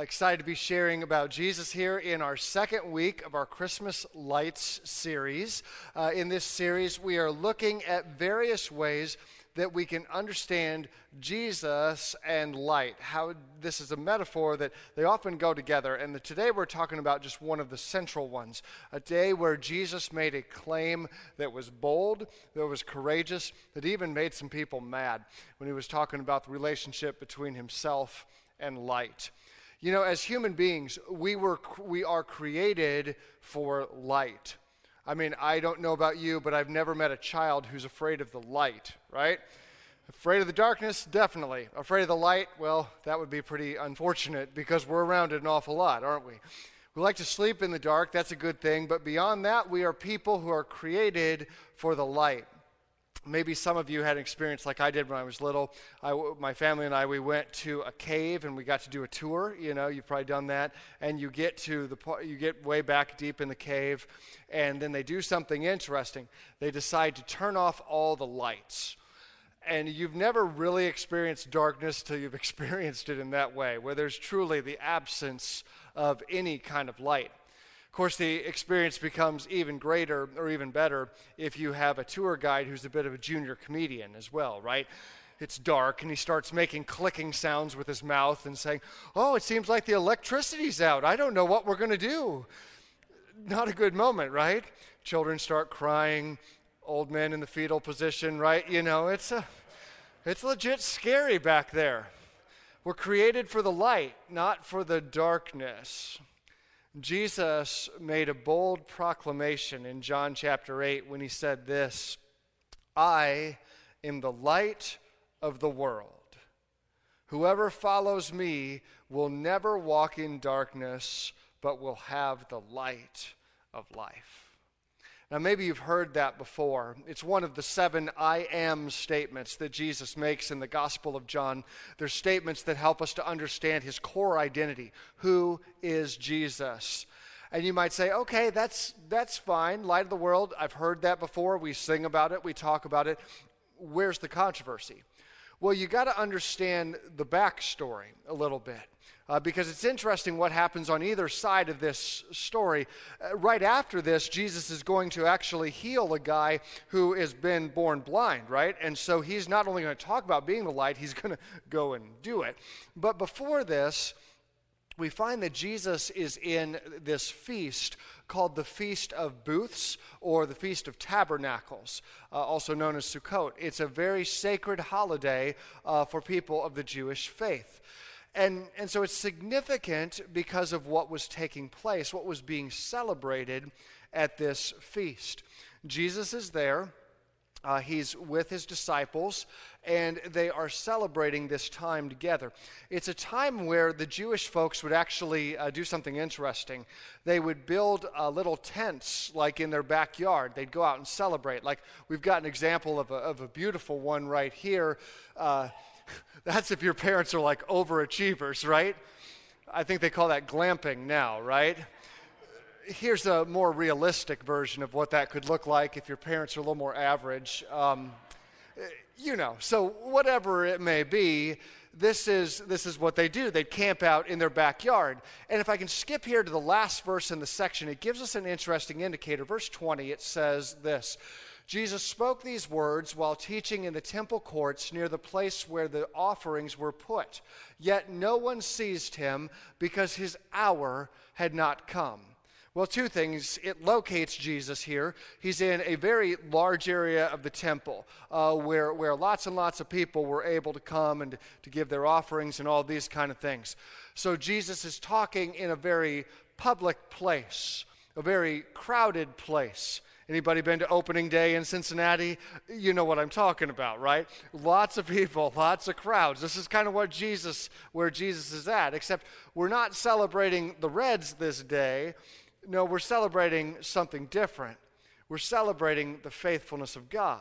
Excited to be sharing about Jesus here in our second week of our Christmas Lights series. Uh, in this series, we are looking at various ways that we can understand Jesus and light. How this is a metaphor that they often go together. And the, today we're talking about just one of the central ones a day where Jesus made a claim that was bold, that was courageous, that even made some people mad when he was talking about the relationship between himself and light. You know, as human beings, we, were, we are created for light. I mean, I don't know about you, but I've never met a child who's afraid of the light, right? Afraid of the darkness? Definitely. Afraid of the light? Well, that would be pretty unfortunate because we're around it an awful lot, aren't we? We like to sleep in the dark, that's a good thing, but beyond that, we are people who are created for the light maybe some of you had an experience like I did when I was little. I, my family and I, we went to a cave and we got to do a tour. You know, you've probably done that. And you get to the you get way back deep in the cave, and then they do something interesting. They decide to turn off all the lights. And you've never really experienced darkness till you've experienced it in that way, where there's truly the absence of any kind of light. Course, the experience becomes even greater or even better if you have a tour guide who's a bit of a junior comedian as well, right? It's dark, and he starts making clicking sounds with his mouth and saying, Oh, it seems like the electricity's out. I don't know what we're going to do. Not a good moment, right? Children start crying, old men in the fetal position, right? You know, it's, a, it's legit scary back there. We're created for the light, not for the darkness. Jesus made a bold proclamation in John chapter 8 when he said this I am the light of the world. Whoever follows me will never walk in darkness, but will have the light of life. Now, maybe you've heard that before. It's one of the seven I am statements that Jesus makes in the Gospel of John. They're statements that help us to understand his core identity. Who is Jesus? And you might say, okay, that's, that's fine. Light of the world, I've heard that before. We sing about it, we talk about it. Where's the controversy? Well, you got to understand the backstory a little bit uh, because it's interesting what happens on either side of this story. Uh, right after this, Jesus is going to actually heal a guy who has been born blind, right? And so he's not only going to talk about being the light, he's going to go and do it. But before this, we find that Jesus is in this feast called the Feast of Booths or the Feast of Tabernacles, uh, also known as Sukkot. It's a very sacred holiday uh, for people of the Jewish faith. And, and so it's significant because of what was taking place, what was being celebrated at this feast. Jesus is there. Uh, he's with his disciples, and they are celebrating this time together. It's a time where the Jewish folks would actually uh, do something interesting. They would build uh, little tents, like in their backyard. They'd go out and celebrate. Like we've got an example of a, of a beautiful one right here. Uh, that's if your parents are like overachievers, right? I think they call that glamping now, right? Here's a more realistic version of what that could look like if your parents are a little more average. Um, you know, so whatever it may be, this is, this is what they do. They camp out in their backyard. And if I can skip here to the last verse in the section, it gives us an interesting indicator. Verse 20, it says this Jesus spoke these words while teaching in the temple courts near the place where the offerings were put. Yet no one seized him because his hour had not come. Well, two things. It locates Jesus here. He's in a very large area of the temple uh, where, where lots and lots of people were able to come and to give their offerings and all these kind of things. So Jesus is talking in a very public place, a very crowded place. Anybody been to opening day in Cincinnati? You know what I'm talking about, right? Lots of people, lots of crowds. This is kind of what Jesus, where Jesus is at, except we're not celebrating the Reds this day. No, we're celebrating something different. We're celebrating the faithfulness of God.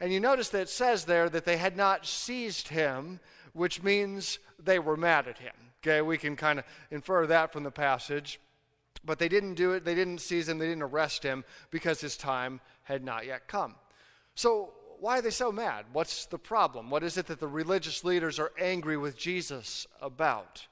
And you notice that it says there that they had not seized him, which means they were mad at him. Okay, we can kind of infer that from the passage. But they didn't do it, they didn't seize him, they didn't arrest him because his time had not yet come. So, why are they so mad? What's the problem? What is it that the religious leaders are angry with Jesus about?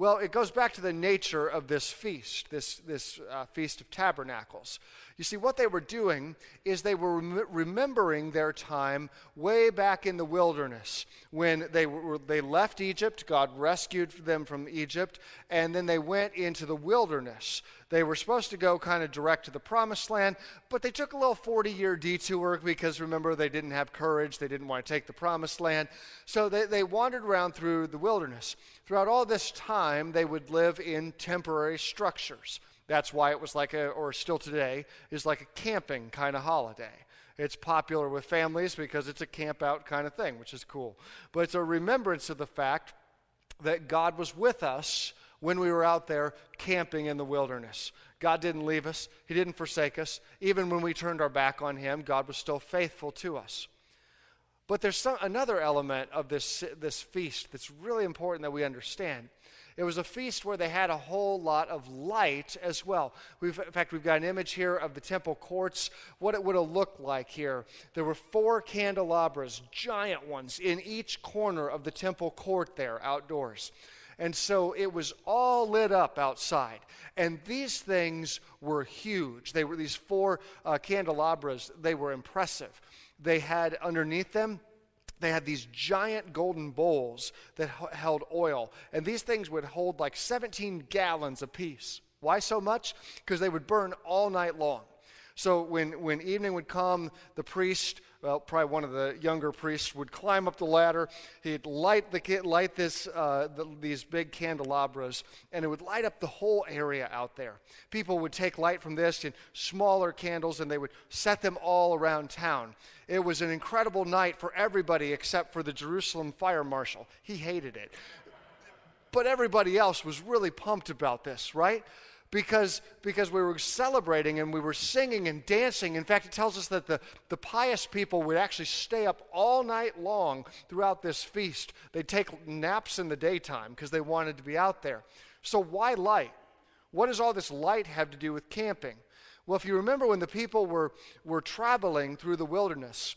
Well, it goes back to the nature of this feast, this, this uh, Feast of Tabernacles. You see, what they were doing is they were rem- remembering their time way back in the wilderness when they, were, they left Egypt. God rescued them from Egypt, and then they went into the wilderness. They were supposed to go kind of direct to the promised land, but they took a little 40 year detour because remember, they didn't have courage. They didn't want to take the promised land. So they, they wandered around through the wilderness. Throughout all this time, they would live in temporary structures. That's why it was like a, or still today, is like a camping kind of holiday. It's popular with families because it's a camp out kind of thing, which is cool. But it's a remembrance of the fact that God was with us when we were out there camping in the wilderness. God didn't leave us, He didn't forsake us. Even when we turned our back on Him, God was still faithful to us. But there's some, another element of this, this feast that's really important that we understand. It was a feast where they had a whole lot of light as well. We've, in fact, we've got an image here of the temple courts, what it would have looked like here. There were four candelabras, giant ones, in each corner of the temple court there outdoors. And so it was all lit up outside. And these things were huge. They were these four uh, candelabras, they were impressive. They had underneath them, they had these giant golden bowls that held oil, and these things would hold like 17 gallons apiece. Why so much? Because they would burn all night long. So when, when evening would come, the priest, well, probably one of the younger priests, would climb up the ladder. He'd light, the, light this, uh, the, these big candelabras, and it would light up the whole area out there. People would take light from this in smaller candles, and they would set them all around town. It was an incredible night for everybody except for the Jerusalem fire marshal. He hated it. But everybody else was really pumped about this, right? Because, because we were celebrating and we were singing and dancing. In fact, it tells us that the, the pious people would actually stay up all night long throughout this feast. They'd take naps in the daytime because they wanted to be out there. So, why light? What does all this light have to do with camping? Well, if you remember when the people were, were traveling through the wilderness,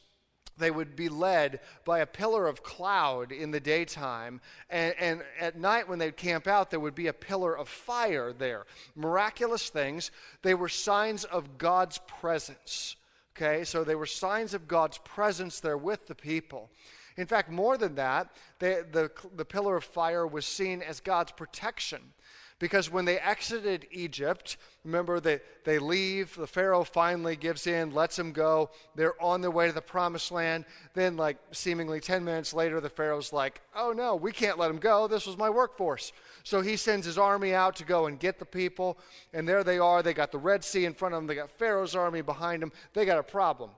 they would be led by a pillar of cloud in the daytime, and, and, at night when they'd camp out, there would be a pillar of fire there. Miraculous things. They were signs of God's presence. Okay, so they were signs of God's presence there with the people. In fact, more than that, they, the, the pillar of fire was seen as God's protection. Because when they exited Egypt, remember they, they leave, the Pharaoh finally gives in, lets them go. They're on their way to the promised land. Then, like seemingly 10 minutes later, the Pharaoh's like, oh no, we can't let them go. This was my workforce. So he sends his army out to go and get the people. And there they are. They got the Red Sea in front of them, they got Pharaoh's army behind them. They got a problem.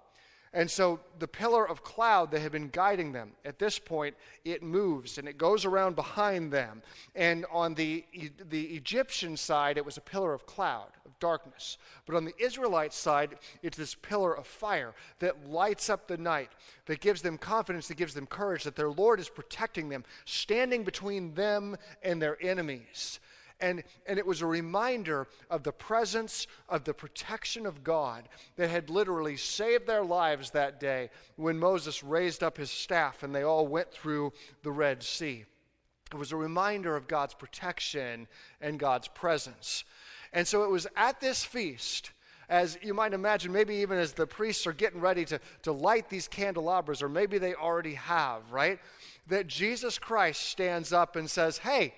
And so the pillar of cloud that had been guiding them, at this point, it moves and it goes around behind them. And on the, the Egyptian side, it was a pillar of cloud, of darkness. But on the Israelite side, it's this pillar of fire that lights up the night, that gives them confidence, that gives them courage, that their Lord is protecting them, standing between them and their enemies. And, and it was a reminder of the presence of the protection of God that had literally saved their lives that day when Moses raised up his staff and they all went through the Red Sea. It was a reminder of God's protection and God's presence. And so it was at this feast as you might imagine, maybe even as the priests are getting ready to, to light these candelabras, or maybe they already have, right? That Jesus Christ stands up and says, Hey,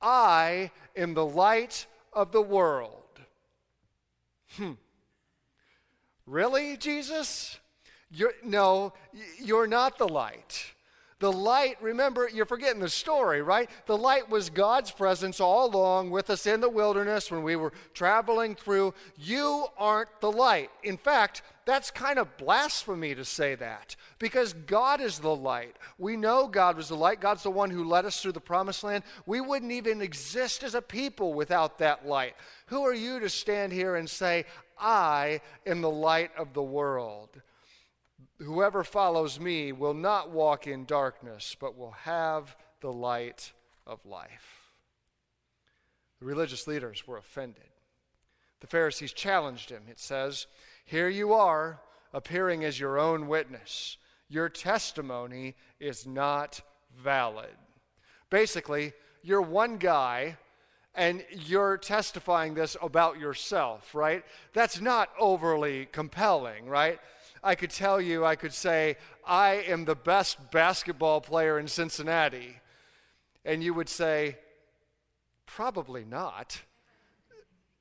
I am the light of the world. Hmm. Really, Jesus? You're, no, you're not the light. The light, remember, you're forgetting the story, right? The light was God's presence all along with us in the wilderness when we were traveling through. You aren't the light. In fact, that's kind of blasphemy to say that because God is the light. We know God was the light. God's the one who led us through the promised land. We wouldn't even exist as a people without that light. Who are you to stand here and say, I am the light of the world? Whoever follows me will not walk in darkness, but will have the light of life. The religious leaders were offended. The Pharisees challenged him. It says, Here you are, appearing as your own witness. Your testimony is not valid. Basically, you're one guy and you're testifying this about yourself, right? That's not overly compelling, right? I could tell you, I could say, I am the best basketball player in Cincinnati. And you would say, probably not.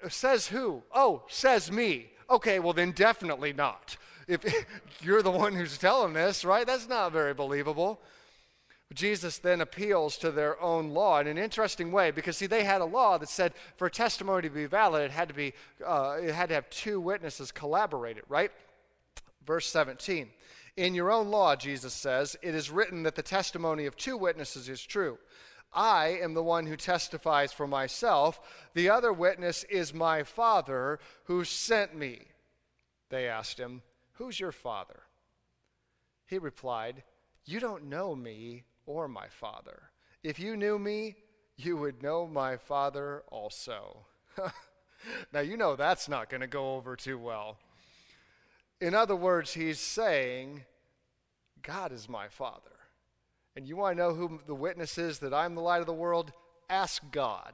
Says who? Oh, says me. Okay, well, then definitely not. If you're the one who's telling this, right? That's not very believable. Jesus then appeals to their own law in an interesting way because see they had a law that said for testimony to be valid it had to be uh, it had to have two witnesses collaborated right verse 17 in your own law jesus says it is written that the testimony of two witnesses is true i am the one who testifies for myself the other witness is my father who sent me they asked him who's your father he replied you don't know me or my Father. If you knew me, you would know my Father also. now, you know that's not going to go over too well. In other words, he's saying, God is my Father. And you want to know who the witness is that I'm the light of the world? Ask God.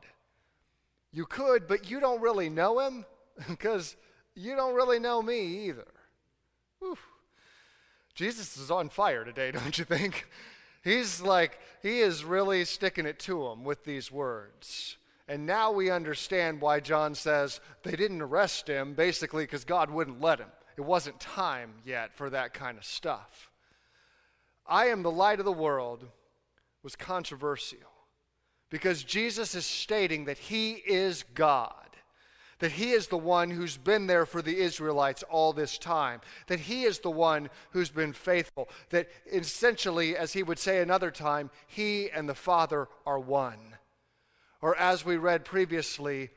You could, but you don't really know him because you don't really know me either. Whew. Jesus is on fire today, don't you think? He's like, he is really sticking it to him with these words. And now we understand why John says they didn't arrest him, basically because God wouldn't let him. It wasn't time yet for that kind of stuff. I am the light of the world was controversial because Jesus is stating that he is God that he is the one who's been there for the Israelites all this time, that he is the one who's been faithful, that essentially, as he would say another time, he and the Father are one. Or as we read previously,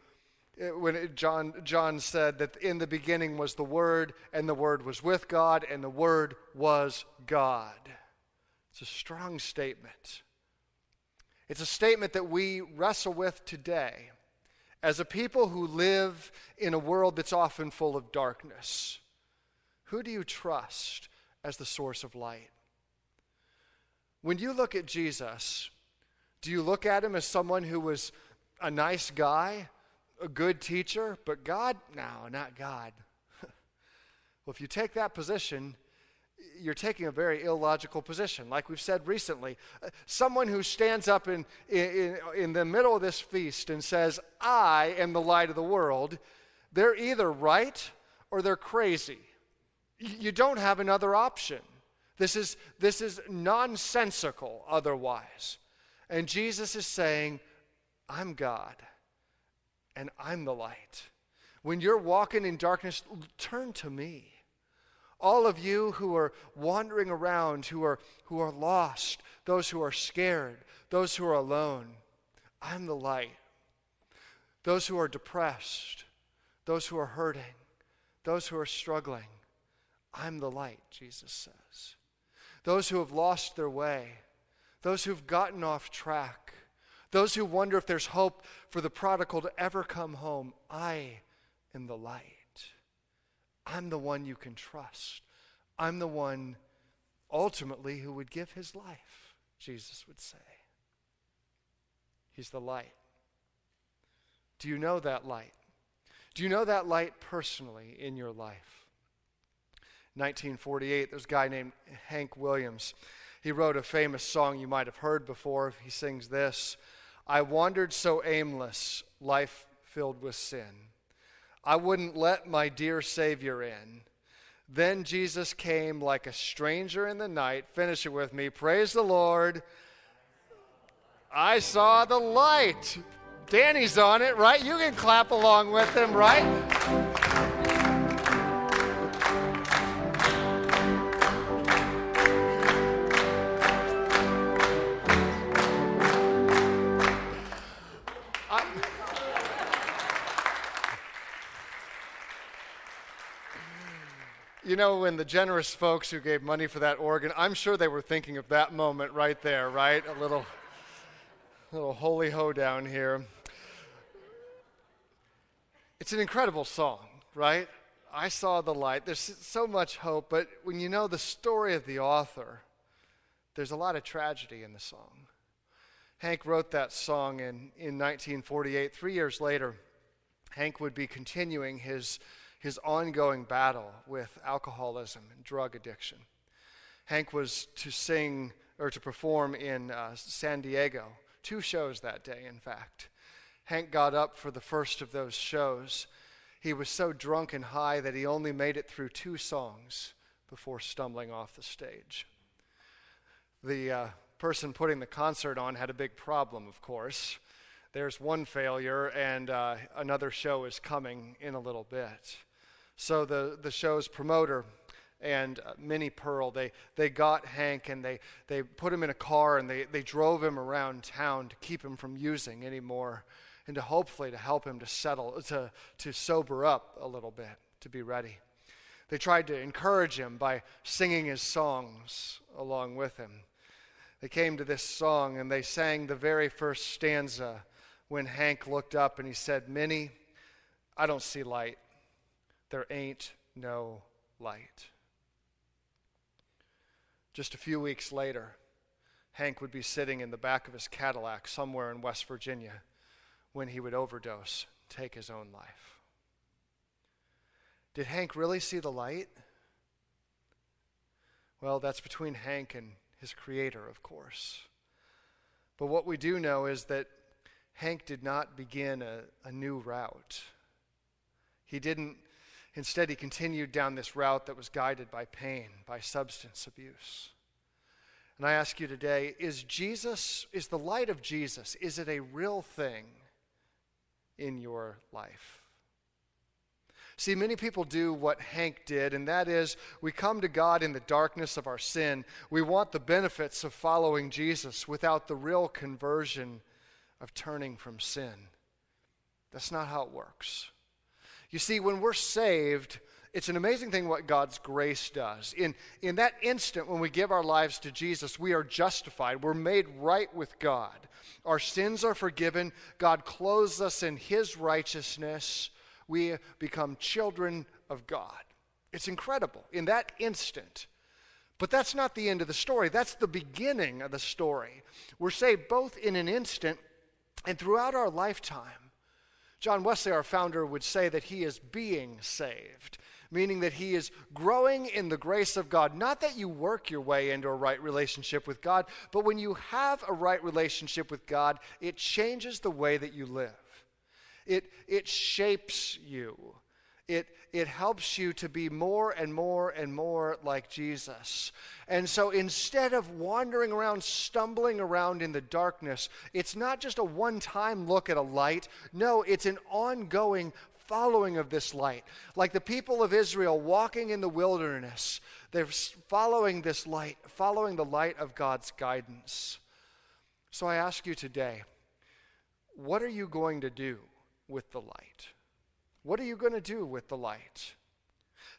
when John, John said that in the beginning was the Word, and the Word was with God, and the Word was God. It's a strong statement. It's a statement that we wrestle with today as a people who live in a world that's often full of darkness, who do you trust as the source of light? When you look at Jesus, do you look at him as someone who was a nice guy, a good teacher, but God? No, not God. well, if you take that position, you're taking a very illogical position. Like we've said recently, uh, someone who stands up in, in, in the middle of this feast and says, I am the light of the world, they're either right or they're crazy. You don't have another option. This is, this is nonsensical otherwise. And Jesus is saying, I'm God and I'm the light. When you're walking in darkness, turn to me. All of you who are wandering around, who are, who are lost, those who are scared, those who are alone, I'm the light. Those who are depressed, those who are hurting, those who are struggling, I'm the light, Jesus says. Those who have lost their way, those who've gotten off track, those who wonder if there's hope for the prodigal to ever come home, I am the light. I'm the one you can trust. I'm the one ultimately who would give his life, Jesus would say. He's the light. Do you know that light? Do you know that light personally in your life? 1948, there's a guy named Hank Williams. He wrote a famous song you might have heard before. He sings this I wandered so aimless, life filled with sin. I wouldn't let my dear Savior in. Then Jesus came like a stranger in the night. Finish it with me. Praise the Lord. I saw the light. Danny's on it, right? You can clap along with him, right? Know, when the generous folks who gave money for that organ, I'm sure they were thinking of that moment right there, right? A little, little holy ho down here. It's an incredible song, right? I saw the light. There's so much hope, but when you know the story of the author, there's a lot of tragedy in the song. Hank wrote that song in, in 1948. Three years later, Hank would be continuing his, his ongoing battle with alcoholism and drug addiction. Hank was to sing or to perform in uh, San Diego, two shows that day, in fact. Hank got up for the first of those shows. He was so drunk and high that he only made it through two songs before stumbling off the stage. The uh, person putting the concert on had a big problem, of course. There's one failure, and uh, another show is coming in a little bit. So the, the show's promoter and uh, Minnie Pearl, they, they got Hank and they, they put him in a car and they, they drove him around town to keep him from using anymore and to hopefully to help him to settle, to, to sober up a little bit, to be ready. They tried to encourage him by singing his songs along with him. They came to this song and they sang the very first stanza when Hank looked up and he said, Minnie, I don't see light. There ain't no light. Just a few weeks later, Hank would be sitting in the back of his Cadillac somewhere in West Virginia when he would overdose, take his own life. Did Hank really see the light? Well, that's between Hank and his creator, of course. But what we do know is that Hank did not begin a, a new route. He didn't, instead, he continued down this route that was guided by pain, by substance abuse. And I ask you today is Jesus, is the light of Jesus, is it a real thing in your life? See, many people do what Hank did, and that is we come to God in the darkness of our sin. We want the benefits of following Jesus without the real conversion of turning from sin. That's not how it works. You see, when we're saved, it's an amazing thing what God's grace does. In, in that instant, when we give our lives to Jesus, we are justified. We're made right with God. Our sins are forgiven. God clothes us in His righteousness we become children of God. It's incredible in that instant. But that's not the end of the story. That's the beginning of the story. We're saved both in an instant and throughout our lifetime. John Wesley, our founder, would say that he is being saved, meaning that he is growing in the grace of God. Not that you work your way into a right relationship with God, but when you have a right relationship with God, it changes the way that you live. It, it shapes you. It, it helps you to be more and more and more like Jesus. And so instead of wandering around, stumbling around in the darkness, it's not just a one time look at a light. No, it's an ongoing following of this light. Like the people of Israel walking in the wilderness, they're following this light, following the light of God's guidance. So I ask you today, what are you going to do? with the light? What are you going to do with the light?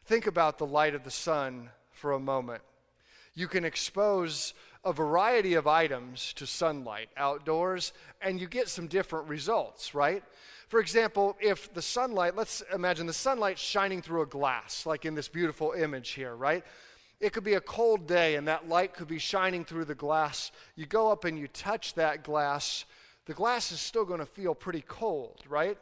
Think about the light of the sun for a moment. You can expose a variety of items to sunlight outdoors, and you get some different results, right? For example, if the sunlight, let's imagine the sunlight shining through a glass, like in this beautiful image here, right? It could be a cold day, and that light could be shining through the glass. You go up and you touch that glass, the glass is still going to feel pretty cold, right?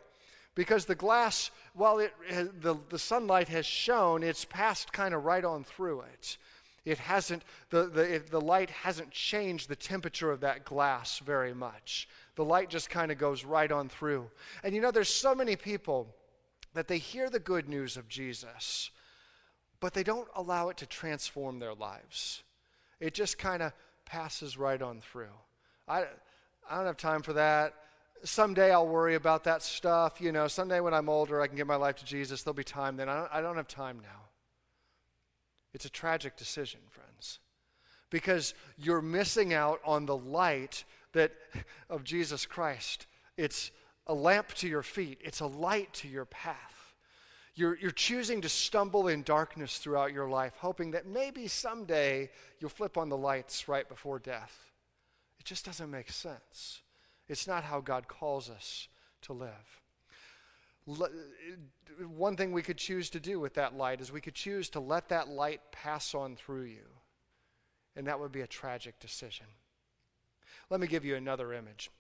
Because the glass, while it, eh, the, the sunlight has shone, it's passed kind of right on through it. It hasn't, the, the, it, the light hasn't changed the temperature of that glass very much. The light just kind of goes right on through. And you know, there's so many people that they hear the good news of Jesus, but they don't allow it to transform their lives. It just kind of passes right on through. I, I don't have time for that. Someday I'll worry about that stuff. You know, someday when I'm older, I can give my life to Jesus. There'll be time then. I don't, I don't have time now. It's a tragic decision, friends, because you're missing out on the light that of Jesus Christ. It's a lamp to your feet, it's a light to your path. You're, you're choosing to stumble in darkness throughout your life, hoping that maybe someday you'll flip on the lights right before death. It just doesn't make sense. It's not how God calls us to live. One thing we could choose to do with that light is we could choose to let that light pass on through you. And that would be a tragic decision. Let me give you another image.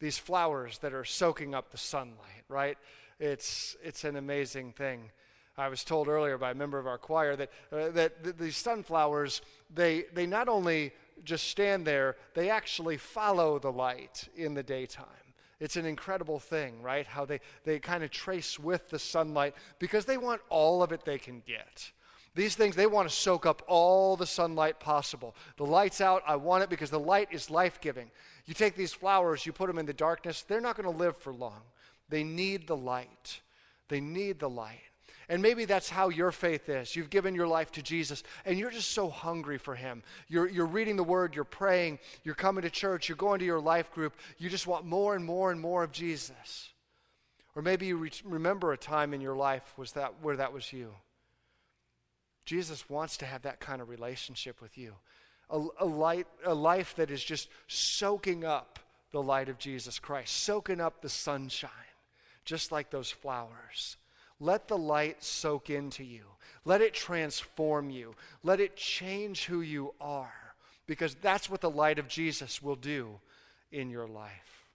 These flowers that are soaking up the sunlight, right? It's, it's an amazing thing. I was told earlier by a member of our choir that, uh, that th- these sunflowers, they, they not only just stand there, they actually follow the light in the daytime. It's an incredible thing, right? How they, they kind of trace with the sunlight because they want all of it they can get. These things, they want to soak up all the sunlight possible. The light's out, I want it because the light is life giving. You take these flowers, you put them in the darkness, they're not going to live for long. They need the light. They need the light. And maybe that's how your faith is. You've given your life to Jesus and you're just so hungry for Him. You're, you're reading the Word, you're praying, you're coming to church, you're going to your life group. You just want more and more and more of Jesus. Or maybe you re- remember a time in your life was that, where that was you. Jesus wants to have that kind of relationship with you. A, a, light, a life that is just soaking up the light of Jesus Christ, soaking up the sunshine, just like those flowers. Let the light soak into you. Let it transform you. Let it change who you are, because that's what the light of Jesus will do in your life.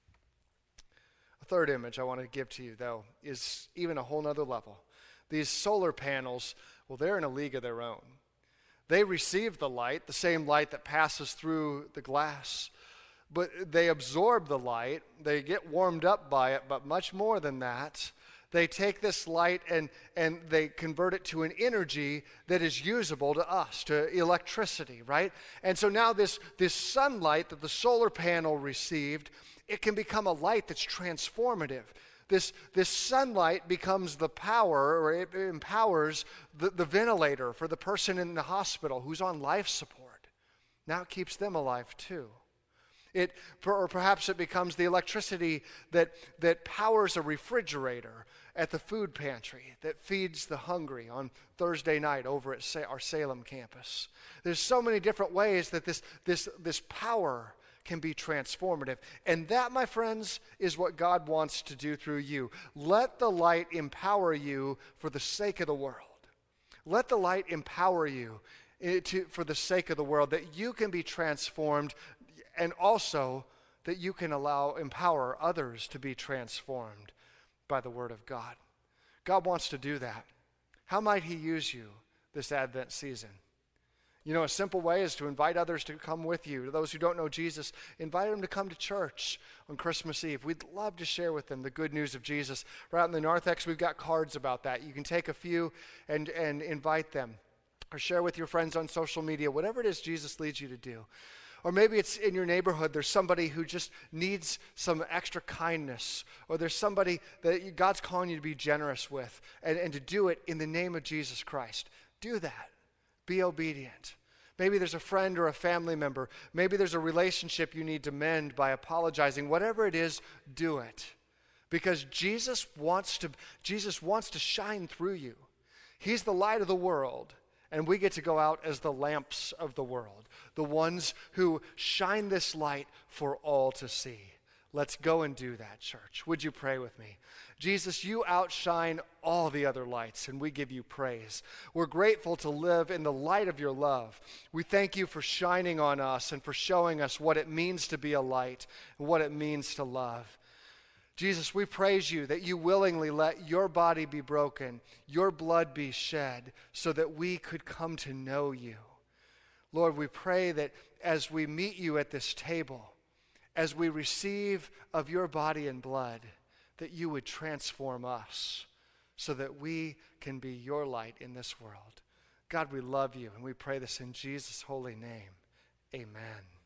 A third image I want to give to you, though, is even a whole nother level. These solar panels, well, they're in a league of their own. They receive the light, the same light that passes through the glass, but they absorb the light. They get warmed up by it, but much more than that they take this light and, and they convert it to an energy that is usable to us, to electricity, right? And so now this, this sunlight that the solar panel received, it can become a light that's transformative. This, this sunlight becomes the power, or it empowers the, the ventilator for the person in the hospital who's on life support. Now it keeps them alive too. It, or perhaps it becomes the electricity that, that powers a refrigerator at the food pantry that feeds the hungry on Thursday night over at our Salem campus. There's so many different ways that this, this, this power can be transformative. And that, my friends, is what God wants to do through you. Let the light empower you for the sake of the world. Let the light empower you eh, to, for the sake of the world, that you can be transformed and also that you can allow, empower others to be transformed by the Word of God. God wants to do that. How might He use you this Advent season? You know, a simple way is to invite others to come with you. To those who don't know Jesus, invite them to come to church on Christmas Eve. We'd love to share with them the good news of Jesus. Right in the narthex, we've got cards about that. You can take a few and, and invite them or share with your friends on social media, whatever it is Jesus leads you to do. Or maybe it's in your neighborhood, there's somebody who just needs some extra kindness, or there's somebody that God's calling you to be generous with and, and to do it in the name of Jesus Christ. Do that. Be obedient. Maybe there's a friend or a family member. Maybe there's a relationship you need to mend by apologizing. Whatever it is, do it. Because Jesus wants to, Jesus wants to shine through you. He's the light of the world and we get to go out as the lamps of the world, the ones who shine this light for all to see. Let's go and do that, church. Would you pray with me? Jesus, you outshine all the other lights, and we give you praise. We're grateful to live in the light of your love. We thank you for shining on us and for showing us what it means to be a light and what it means to love. Jesus, we praise you that you willingly let your body be broken, your blood be shed, so that we could come to know you. Lord, we pray that as we meet you at this table, as we receive of your body and blood, that you would transform us so that we can be your light in this world. God, we love you, and we pray this in Jesus' holy name. Amen.